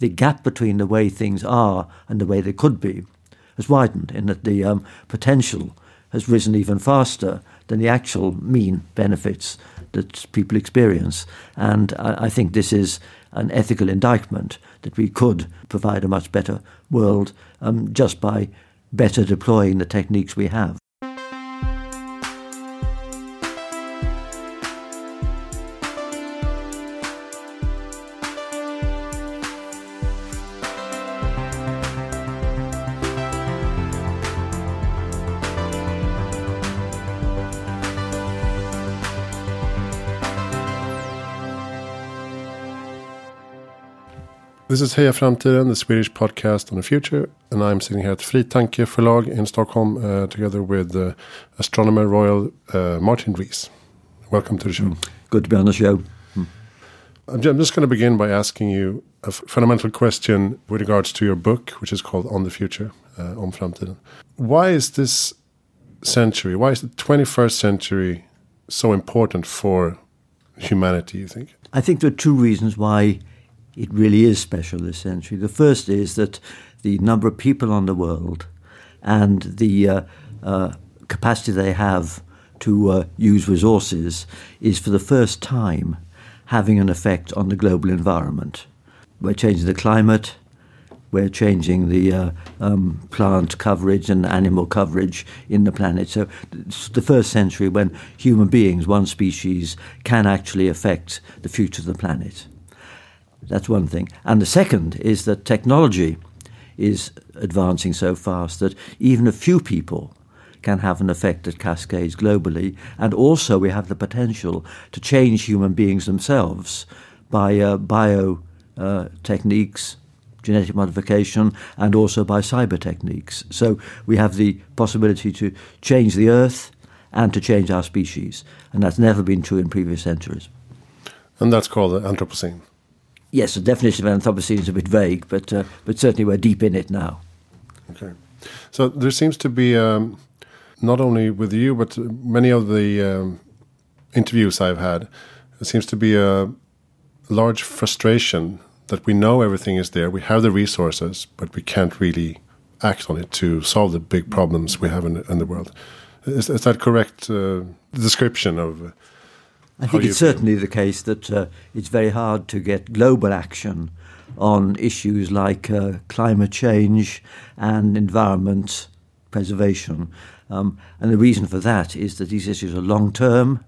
the gap between the way things are and the way they could be has widened in that the um, potential has risen even faster than the actual mean benefits that people experience. And I, I think this is an ethical indictment that we could provide a much better world um, just by better deploying the techniques we have. This is Heja Framtiden, the Swedish podcast on the future. And I'm sitting here at Fritanke Förlag in Stockholm uh, together with uh, astronomer royal uh, Martin Rees. Welcome to the show. Mm. Good to be on the show. Mm. I'm just going to begin by asking you a fundamental question with regards to your book, which is called On the Future, uh, Om Framtiden. Why is this century, why is the 21st century so important for humanity, you think? I think there are two reasons why it really is special this century. The first is that the number of people on the world and the uh, uh, capacity they have to uh, use resources is for the first time having an effect on the global environment. We're changing the climate, we're changing the uh, um, plant coverage and animal coverage in the planet. So it's the first century when human beings, one species, can actually affect the future of the planet. That's one thing. And the second is that technology is advancing so fast that even a few people can have an effect that cascades globally. And also, we have the potential to change human beings themselves by uh, bio uh, techniques, genetic modification, and also by cyber techniques. So, we have the possibility to change the Earth and to change our species. And that's never been true in previous centuries. And that's called the Anthropocene. Yes, the definition of Anthropocene is a bit vague, but uh, but certainly we're deep in it now. Okay, so there seems to be um, not only with you, but many of the um, interviews I've had, there seems to be a large frustration that we know everything is there, we have the resources, but we can't really act on it to solve the big problems we have in, in the world. Is, is that correct uh, description of? I think it's certainly the case that uh, it's very hard to get global action on issues like uh, climate change and environment preservation. Um, and the reason for that is that these issues are long term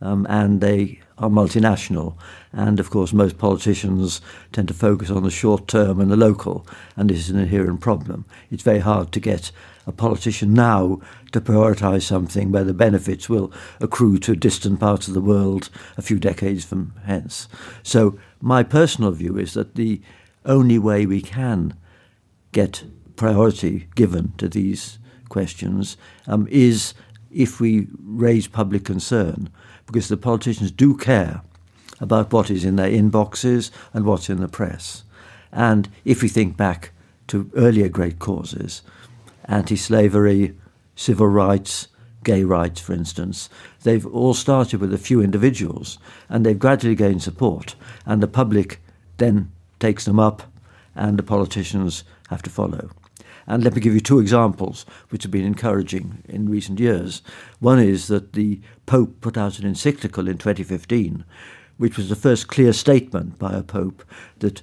um, and they are multinational. And of course, most politicians tend to focus on the short term and the local, and this is an inherent problem. It's very hard to get a politician now to prioritise something where the benefits will accrue to distant parts of the world a few decades from hence. So, my personal view is that the only way we can get priority given to these questions um, is if we raise public concern, because the politicians do care about what is in their inboxes and what's in the press. And if we think back to earlier great causes, anti slavery, civil rights, gay rights, for instance. They've all started with a few individuals and they've gradually gained support, and the public then takes them up, and the politicians have to follow. And let me give you two examples which have been encouraging in recent years. One is that the Pope put out an encyclical in 2015, which was the first clear statement by a Pope that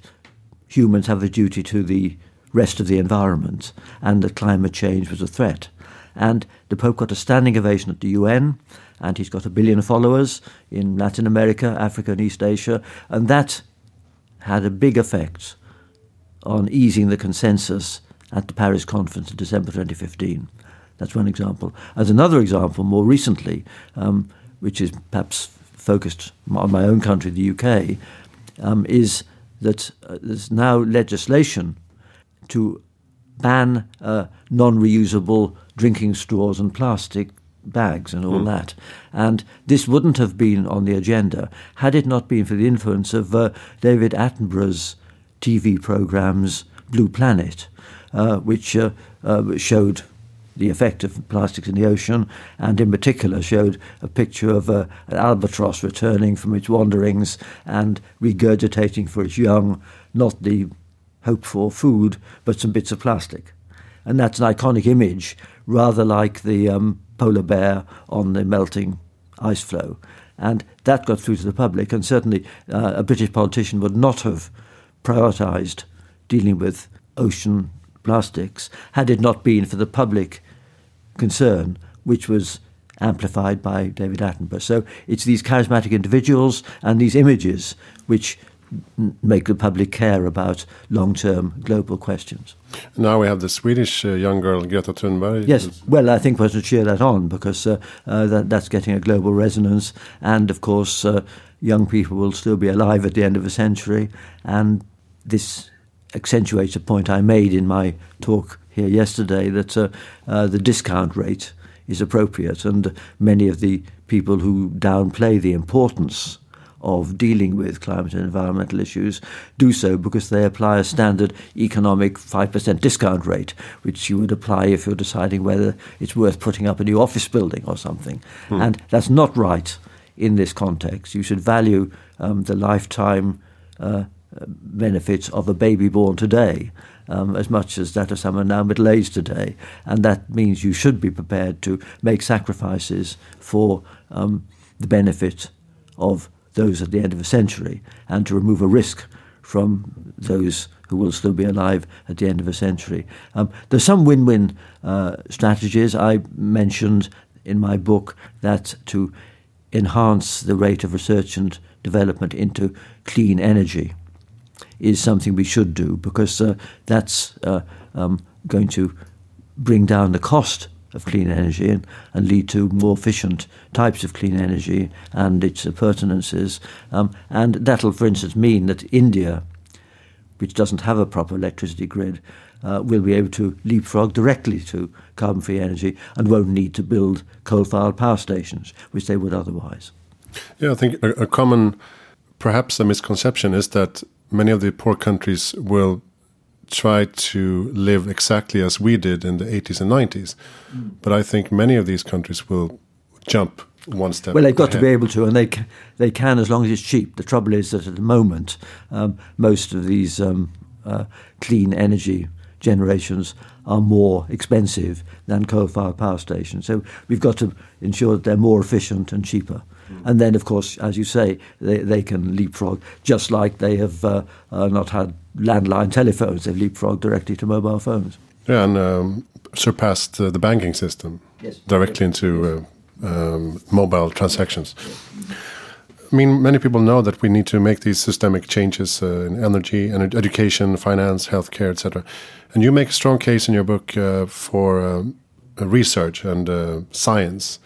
humans have a duty to the rest of the environment and that climate change was a threat. And the Pope got a standing ovation at the UN, and he's got a billion followers in Latin America, Africa, and East Asia, and that had a big effect on easing the consensus at the Paris conference in December 2015. That's one example. As another example, more recently, um, which is perhaps focused on my own country, the UK, um, is that uh, there's now legislation to ban uh, non reusable drinking straws and plastic bags and all mm. that. And this wouldn't have been on the agenda had it not been for the influence of uh, David Attenborough's TV programs Blue Planet, uh, which uh, uh, showed the effect of plastics in the ocean, and in particular showed a picture of uh, an albatross returning from its wanderings and regurgitating for its young not the hoped for food, but some bits of plastic. And that's an iconic image, rather like the um, polar bear on the melting ice floe. And that got through to the public, and certainly uh, a British politician would not have prioritised dealing with ocean plastics had it not been for the public concern, which was amplified by David Attenborough. So it's these charismatic individuals and these images which make the public care about long-term global questions. Now we have the Swedish uh, young girl Greta Thunberg. Yes, well, I think we have to cheer that on because uh, uh, that, that's getting a global resonance, and of course, uh, young people will still be alive at the end of a century, and this accentuates a point I made in my talk here yesterday that uh, uh, the discount rate is appropriate, and many of the people who downplay the importance of dealing with climate and environmental issues do so because they apply a standard economic 5% discount rate, which you would apply if you're deciding whether it's worth putting up a new office building or something. Hmm. And that's not right in this context. You should value um, the lifetime uh, benefits of a baby born today um, as much as that of someone now middle aged today. And that means you should be prepared to make sacrifices for um, the benefit of those at the end of a century and to remove a risk from those who will still be alive at the end of a century. Um, there's some win win uh, strategies. I mentioned in my book that to enhance the rate of research and development into clean energy is something we should do because uh, that's uh, um, going to bring down the cost of clean energy and, and lead to more efficient types of clean energy and its appurtenances. Um, and that'll, for instance, mean that India, which doesn't have a proper electricity grid, uh, will be able to leapfrog directly to carbon free energy and won't need to build coal fired power stations, which they would otherwise. Yeah, I think a, a common, perhaps a misconception is that many of the poor countries will try to live exactly as we did in the 80s and 90s. Mm. But I think many of these countries will jump one step. Well, they've got ahead. to be able to, and they can, they can as long as it's cheap. The trouble is that at the moment, um, most of these um, uh, clean energy generations are more expensive than coal-fired power stations. So we've got to ensure that they're more efficient and cheaper. And then, of course, as you say, they, they can leapfrog, just like they have uh, uh, not had landline telephones, they've leapfrogged directly to mobile phones. Yeah, and um, surpassed uh, the banking system yes. directly into uh, um, mobile transactions. I mean, many people know that we need to make these systemic changes uh, in energy and education, finance, healthcare, etc. And you make a strong case in your book uh, for um, research and science.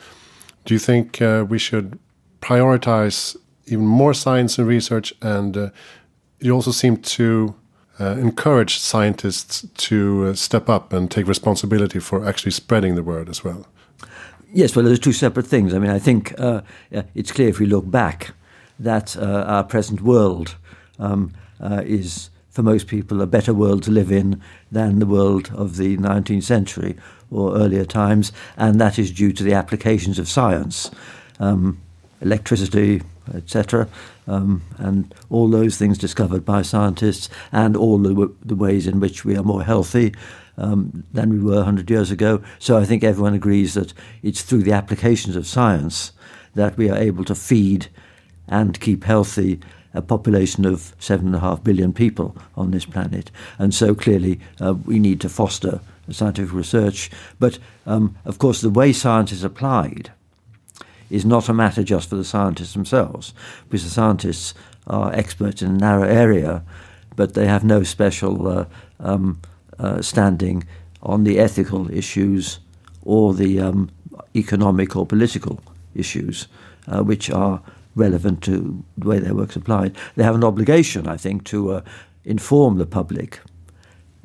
Do you think we should prioritize even more science and research, and uh, you also seem to uh, encourage scientists to uh, step up and take responsibility for actually spreading the word as well. Yes, well, there's two separate things. I mean, I think uh, it's clear if we look back that uh, our present world um, uh, is, for most people, a better world to live in than the world of the 19th century or earlier times, and that is due to the applications of science. Um, electricity, etc., um, and all those things discovered by scientists, and all the, the ways in which we are more healthy um, than we were 100 years ago. So I think everyone agrees that it's through the applications of science that we are able to feed and keep healthy a population of 7.5 billion people on this planet. And so clearly uh, we need to foster scientific research. But um, of course, the way science is applied is not a matter just for the scientists themselves, because the scientists are experts in a narrow area, but they have no special uh, um, uh, standing on the ethical issues or the um, economic or political issues, uh, which are relevant to the way their work's applied. They have an obligation, I think, to uh, inform the public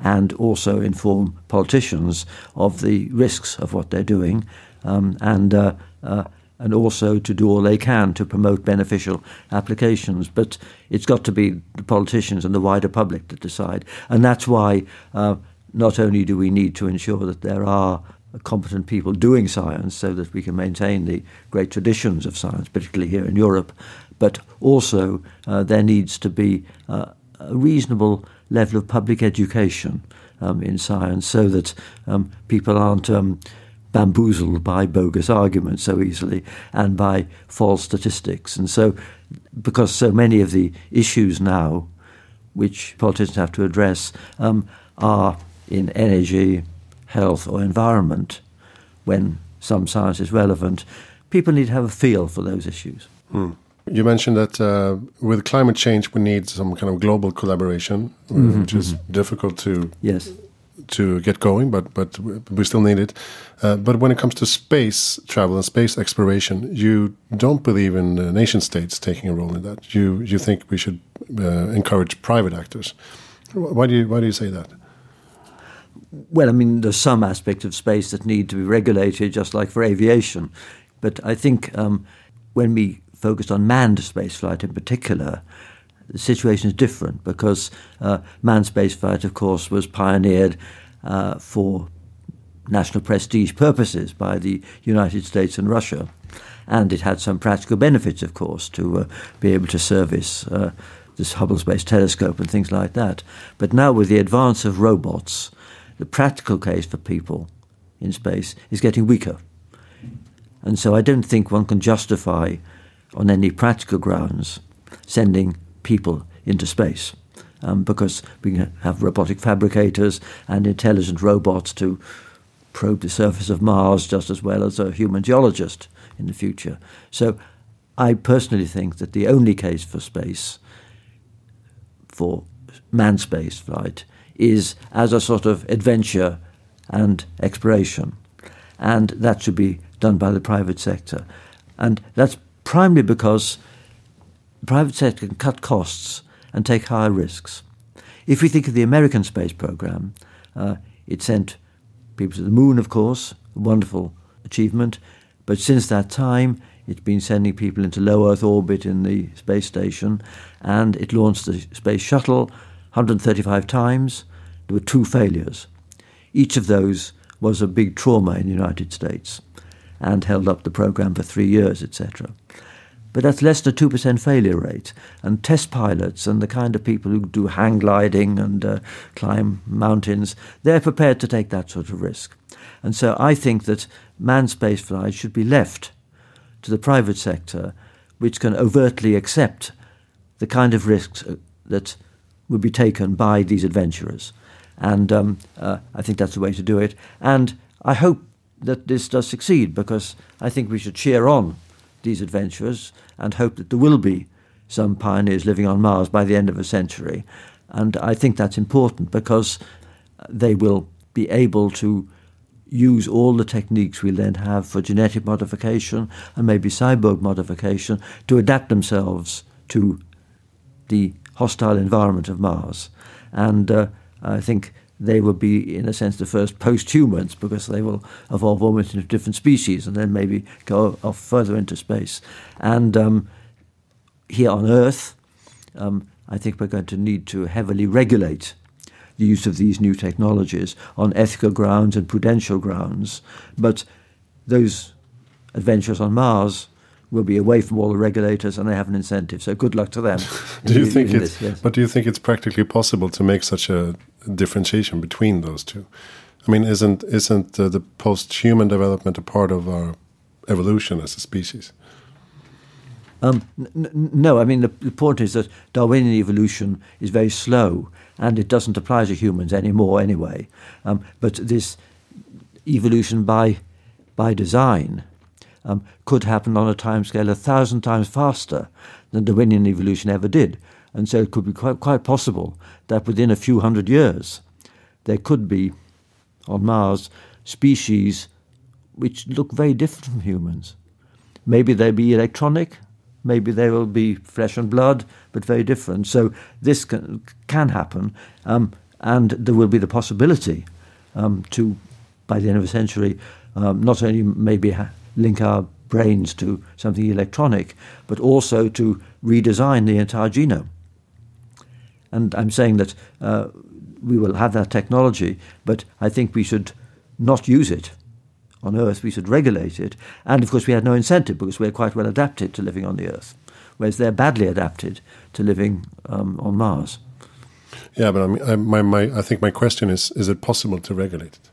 and also inform politicians of the risks of what they're doing um, and uh, uh, and also to do all they can to promote beneficial applications. But it's got to be the politicians and the wider public that decide. And that's why uh, not only do we need to ensure that there are competent people doing science so that we can maintain the great traditions of science, particularly here in Europe, but also uh, there needs to be uh, a reasonable level of public education um, in science so that um, people aren't um, bamboozled by bogus arguments so easily and by false statistics. And so, because so many of the issues now which politicians have to address um, are in energy, health, or environment, when some science is relevant, people need to have a feel for those issues. Hmm. You mentioned that uh, with climate change, we need some kind of global collaboration, mm -hmm, which is mm -hmm. difficult to yes to get going, but but we still need it. Uh, but when it comes to space travel and space exploration, you don't believe in uh, nation states taking a role in that. You you think we should uh, encourage private actors. Why do you why do you say that? Well, I mean, there's some aspects of space that need to be regulated, just like for aviation. But I think um, when we focused on manned spaceflight in particular, the situation is different because uh, manned spaceflight, of course, was pioneered uh, for national prestige purposes by the United States and Russia. And it had some practical benefits, of course, to uh, be able to service uh, this Hubble Space Telescope and things like that. But now, with the advance of robots, the practical case for people in space is getting weaker. And so I don't think one can justify, on any practical grounds, sending people into space. Um, because we can have robotic fabricators and intelligent robots to probe the surface of Mars just as well as a human geologist in the future. So I personally think that the only case for space, for manned space flight, is as a sort of adventure and exploration. And that should be done by the private sector. And that's primarily because the private sector can cut costs and take higher risks. If we think of the American space program, uh, it sent people to the moon, of course, a wonderful achievement. But since that time, it's been sending people into low Earth orbit in the space station, and it launched the space shuttle 135 times. There were two failures. Each of those was a big trauma in the United States and held up the program for three years, etc. But that's less than a 2% failure rate. And test pilots and the kind of people who do hang gliding and uh, climb mountains, they're prepared to take that sort of risk. And so I think that manned spaceflight should be left to the private sector, which can overtly accept the kind of risks uh, that would be taken by these adventurers. And um, uh, I think that's the way to do it. And I hope that this does succeed because I think we should cheer on these adventurers and hope that there will be some pioneers living on Mars by the end of a century. And I think that's important because they will be able to use all the techniques we then have for genetic modification and maybe cyborg modification to adapt themselves to the hostile environment of Mars. And uh, I think they will be, in a sense, the first post-humans because they will evolve almost into different species and then maybe go off further into space. And um, here on Earth, um, I think we're going to need to heavily regulate the use of these new technologies on ethical grounds and prudential grounds. But those adventures on Mars will be away from all the regulators and they have an incentive. So good luck to them. do you think it's, this, yes. But do you think it's practically possible to make such a differentiation between those two? I mean, isn't isn't uh, the post-human development a part of our evolution as a species? Um, no, I mean the, the point is that Darwinian evolution is very slow, and it doesn't apply to humans anymore anyway. Um, but this evolution by by design um, could happen on a timescale a thousand times faster than Darwinian evolution ever did. And so it could be quite, quite possible that within a few hundred years there could be on Mars species which look very different from humans. Maybe they'll be electronic, maybe they will be flesh and blood, but very different. So this can, can happen, um, and there will be the possibility um, to, by the end of a century, um, not only maybe link our brains to something electronic, but also to redesign the entire genome. And I'm saying that uh, we will have that technology, but I think we should not use it on Earth. We should regulate it. And of course, we had no incentive because we're quite well adapted to living on the Earth, whereas they're badly adapted to living um, on Mars. Yeah, but I mean, I, my, my, I think my question is: Is it possible to regulate it?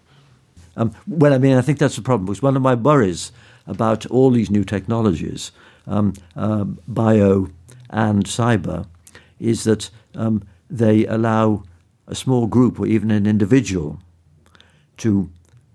Um, well, I mean, I think that's the problem. Because one of my worries about all these new technologies, um, uh, bio and cyber, is that um, they allow a small group or even an individual to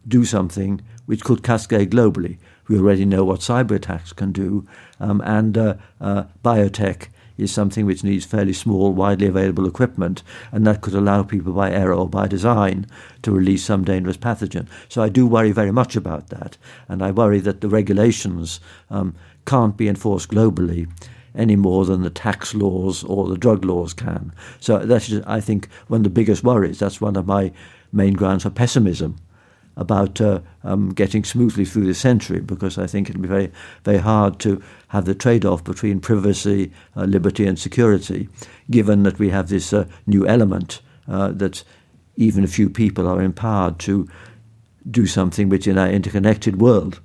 do something which could cascade globally. We already know what cyber attacks can do, um, and uh, uh, biotech is something which needs fairly small, widely available equipment, and that could allow people by error or by design to release some dangerous pathogen. So I do worry very much about that, and I worry that the regulations um, can't be enforced globally any more than the tax laws or the drug laws can. So that is, I think, one of the biggest worries. That's one of my main grounds for pessimism about uh, um, getting smoothly through the century because I think it'll be very, very hard to have the trade off between privacy, uh, liberty, and security, given that we have this uh, new element uh, that even a few people are empowered to do something which in our interconnected world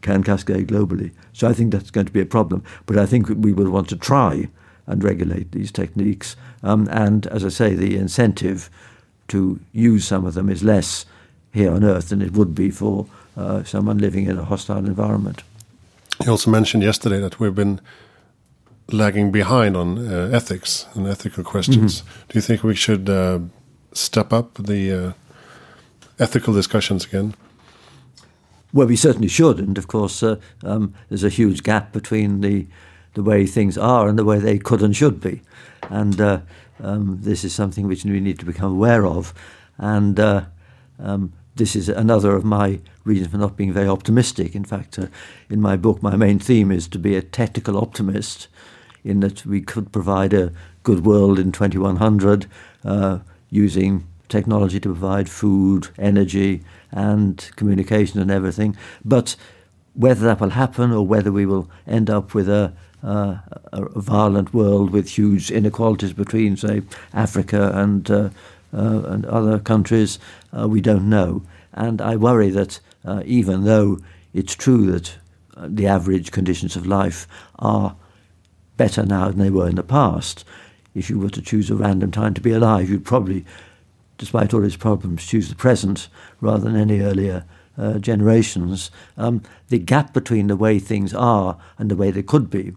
can cascade globally. So I think that's going to be a problem. But I think we will want to try and regulate these techniques. Um, and as I say, the incentive to use some of them is less here on Earth than it would be for uh, someone living in a hostile environment. You also mentioned yesterday that we've been lagging behind on uh, ethics and ethical questions. Mm-hmm. Do you think we should uh, step up the uh, ethical discussions again? Well, we certainly should, and of course, uh, um, there's a huge gap between the the way things are and the way they could and should be, and uh, um, this is something which we need to become aware of, and um, this is another of my reasons for not being very optimistic. In fact, uh, in my book, my main theme is to be a technical optimist, in that we could provide a good world in 2100 uh, using technology to provide food, energy, and communication and everything. But whether that will happen or whether we will end up with a, uh, a violent world with huge inequalities between, say, Africa and uh, and other countries, uh, we don't know. And I worry that uh, even though it's true that the average conditions of life are better now than they were in the past, if you were to choose a random time to be alive, you'd probably, despite all its problems, choose the present rather than any earlier uh, generations. Um, the gap between the way things are and the way they could be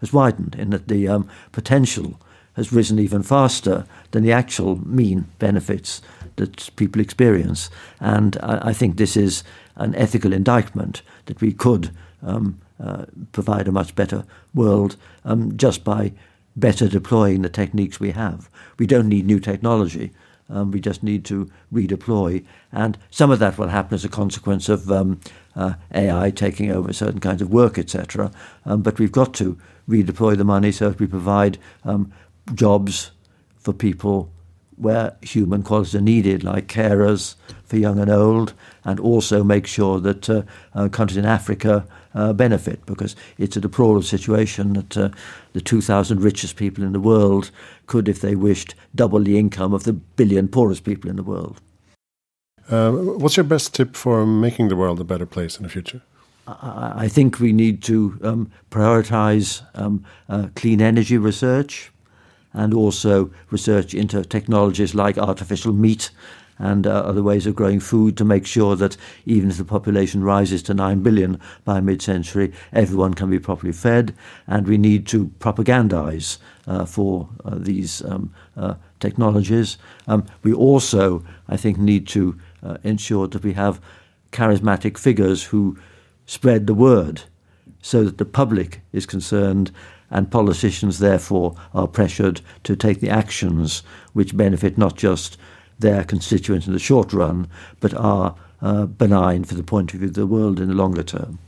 has widened in that the um, potential has risen even faster than the actual mean benefits that people experience. And I, I think this is an ethical indictment that we could um, uh, provide a much better world um, just by better deploying the techniques we have. We don't need new technology. Um, we just need to redeploy, and some of that will happen as a consequence of um, uh, AI taking over certain kinds of work, etc. Um, but we've got to redeploy the money so that we provide um, jobs for people where human qualities are needed, like carers for young and old, and also make sure that uh, uh, countries in Africa uh, benefit, because it's a deplorable situation that uh, the 2,000 richest people in the world could, if they wished, double the income of the billion poorest people in the world. Um, what's your best tip for making the world a better place in the future? I, I think we need to um, prioritize um, uh, clean energy research and also research into technologies like artificial meat and uh, other ways of growing food to make sure that even if the population rises to 9 billion by mid century, everyone can be properly fed. And we need to propagandize uh, for uh, these um, uh, technologies. Um, we also, I think, need to uh, ensure that we have charismatic figures who spread the word so that the public is concerned and politicians therefore are pressured to take the actions which benefit not just their constituents in the short run, but are uh, benign for the point of view of the world in the longer term.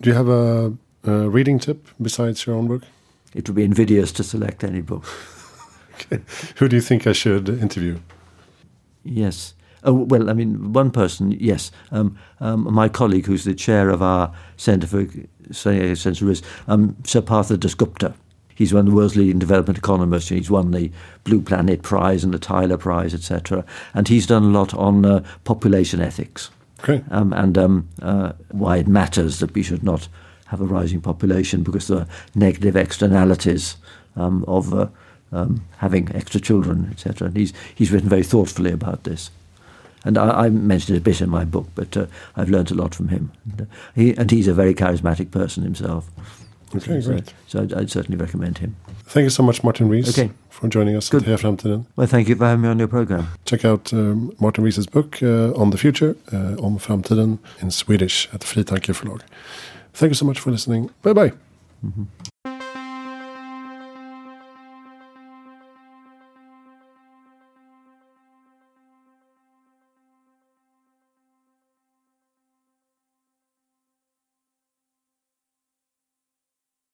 Do you have a, a reading tip besides your own book? It would be invidious to select any book. okay. Who do you think I should interview? Yes. Oh, well, I mean, one person, yes. Um, um, my colleague, who's the chair of our Centre for Existential Risk, um, Sir Partha Dasgupta. He's one of the world's leading development economists. He's won the Blue Planet Prize and the Tyler Prize, etc. And he's done a lot on uh, population ethics okay. um, and um, uh, why it matters that we should not have a rising population because there are negative externalities um, of uh, um, having extra children, etc. And he's he's written very thoughtfully about this. And I, I mentioned it a bit in my book, but uh, I've learned a lot from him. And, uh, he, and he's a very charismatic person himself. Okay, so, great. So I'd, I'd, certainly recommend him. Thank you so much, Martin Rees, okay. for joining us Good. at Heja Well, thank you for having me on your program. Check out um, Martin Rees's book uh, on the future, uh, Om Framtiden, in Swedish at Fritanke förlag. Thank you so much for listening. Bye bye. Mm -hmm.